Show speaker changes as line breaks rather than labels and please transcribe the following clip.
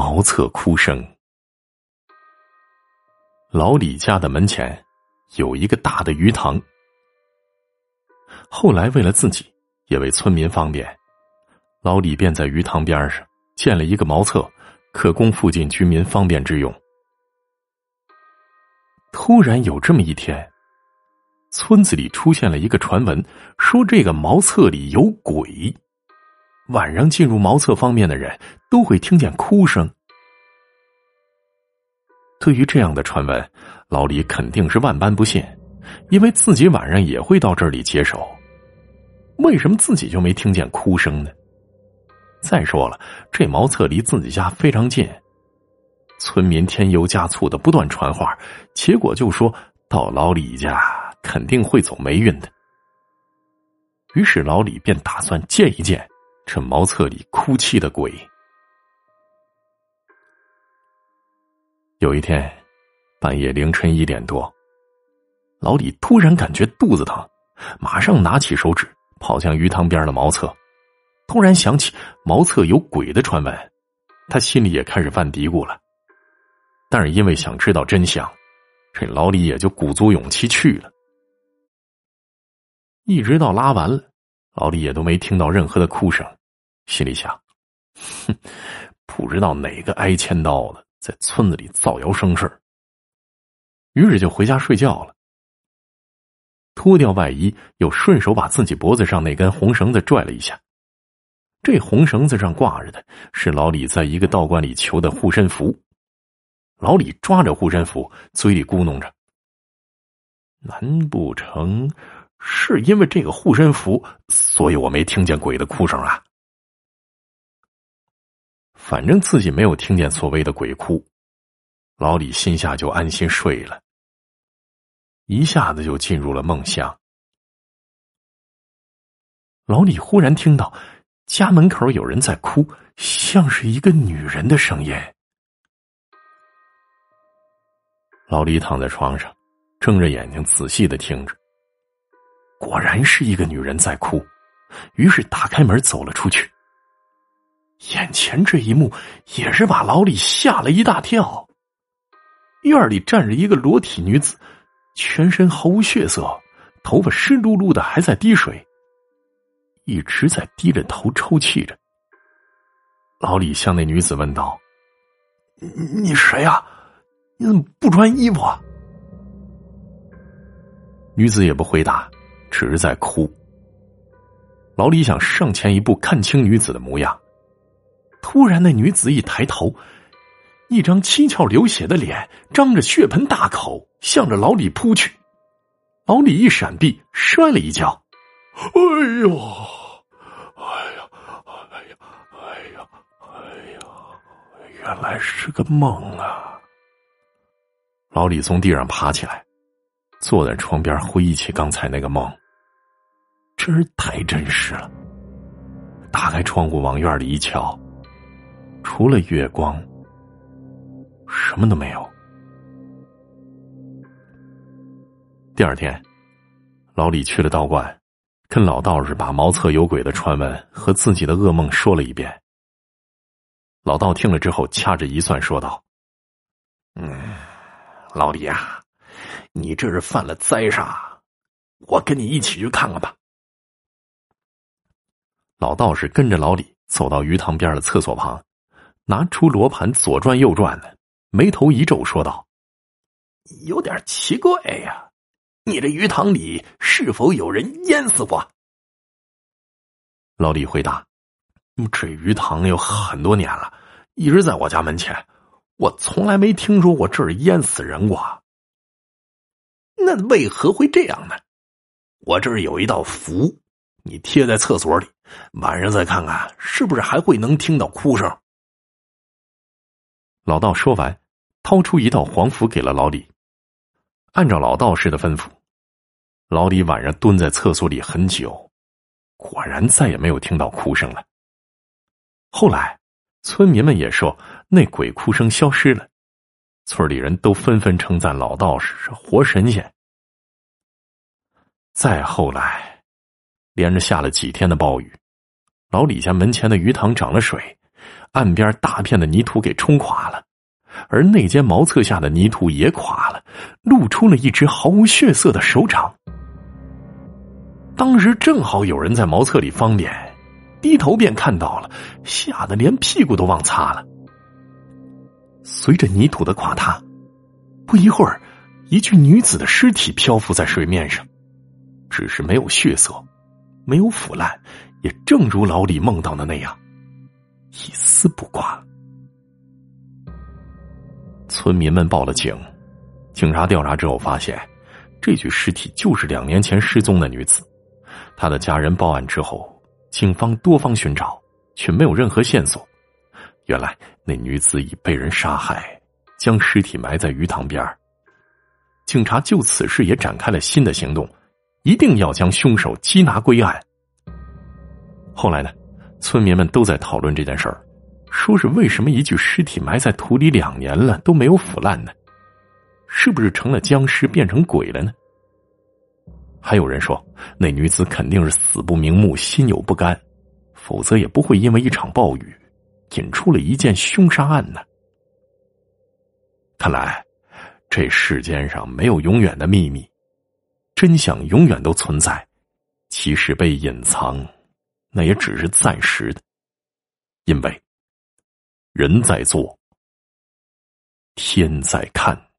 茅厕哭声。老李家的门前有一个大的鱼塘。后来为了自己，也为村民方便，老李便在鱼塘边上建了一个茅厕，可供附近居民方便之用。突然有这么一天，村子里出现了一个传闻，说这个茅厕里有鬼。晚上进入茅厕方面的人都会听见哭声。对于这样的传闻，老李肯定是万般不信，因为自己晚上也会到这里解手，为什么自己就没听见哭声呢？再说了，这茅厕离自己家非常近，村民添油加醋的不断传话，结果就说到老李家肯定会走霉运的。于是老李便打算见一见。这茅厕里哭泣的鬼。有一天，半夜凌晨一点多，老李突然感觉肚子疼，马上拿起手纸跑向鱼塘边的茅厕。突然想起茅厕有鬼的传闻，他心里也开始犯嘀咕了。但是因为想知道真相，这老李也就鼓足勇气去了。一直到拉完了，老李也都没听到任何的哭声。心里想：“哼，不知道哪个挨千刀的在村子里造谣生事于是就回家睡觉了。脱掉外衣，又顺手把自己脖子上那根红绳子拽了一下。这红绳子上挂着的是老李在一个道观里求的护身符。老李抓着护身符，嘴里咕哝着：“难不成是因为这个护身符，所以我没听见鬼的哭声啊？”反正自己没有听见所谓的鬼哭，老李心下就安心睡了，一下子就进入了梦乡。老李忽然听到家门口有人在哭，像是一个女人的声音。老李躺在床上，睁着眼睛仔细的听着，果然是一个女人在哭，于是打开门走了出去。眼前这一幕也是把老李吓了一大跳。院里站着一个裸体女子，全身毫无血色，头发湿漉漉的，还在滴水，一直在低着头抽泣着。老李向那女子问道：“你谁呀？你怎么不穿衣服？”啊？”女子也不回答，只是在哭。老李想上前一步看清女子的模样。突然，那女子一抬头，一张七窍流血的脸，张着血盆大口，向着老李扑去。老李一闪避，摔了一跤。哎呦！哎呀！哎呀！哎呀！哎呀！原来是个梦啊！老李从地上爬起来，坐在窗边回忆起刚才那个梦，真是太真实了。打开窗户往院里一瞧。除了月光，什么都没有。第二天，老李去了道观，跟老道士把茅厕有鬼的传闻和自己的噩梦说了一遍。老道听了之后，掐指一算，说道：“嗯，老李啊，你这是犯了灾煞，我跟你一起去看看吧。”老道士跟着老李走到鱼塘边的厕所旁。拿出罗盘，左转右转的，眉头一皱，说道：“有点奇怪呀，你这鱼塘里是否有人淹死过？”老李回答：“这鱼塘有很多年了，一直在我家门前，我从来没听说过这儿淹死人过。那为何会这样呢？我这儿有一道符，你贴在厕所里，晚上再看看，是不是还会能听到哭声。”老道说完，掏出一道黄符给了老李。按照老道士的吩咐，老李晚上蹲在厕所里很久，果然再也没有听到哭声了。后来，村民们也说那鬼哭声消失了，村里人都纷纷称赞老道士是活神仙。再后来，连着下了几天的暴雨，老李家门前的鱼塘涨了水。岸边大片的泥土给冲垮了，而那间茅厕下的泥土也垮了，露出了一只毫无血色的手掌。当时正好有人在茅厕里方便，低头便看到了，吓得连屁股都忘擦了。随着泥土的垮塌，不一会儿，一具女子的尸体漂浮在水面上，只是没有血色，没有腐烂，也正如老李梦到的那样，一丝不挂。村民们报了警，警察调查之后发现，这具尸体就是两年前失踪的女子。她的家人报案之后，警方多方寻找，却没有任何线索。原来那女子已被人杀害，将尸体埋在鱼塘边警察就此事也展开了新的行动，一定要将凶手缉拿归案。后来呢，村民们都在讨论这件事儿，说是为什么一具尸体埋在土里两年了都没有腐烂呢？是不是成了僵尸变成鬼了呢？还有人说，那女子肯定是死不瞑目，心有不甘，否则也不会因为一场暴雨，引出了一件凶杀案呢。看来，这世间上没有永远的秘密，真相永远都存在，即使被隐藏，那也只是暂时的，因为人在做，天在看。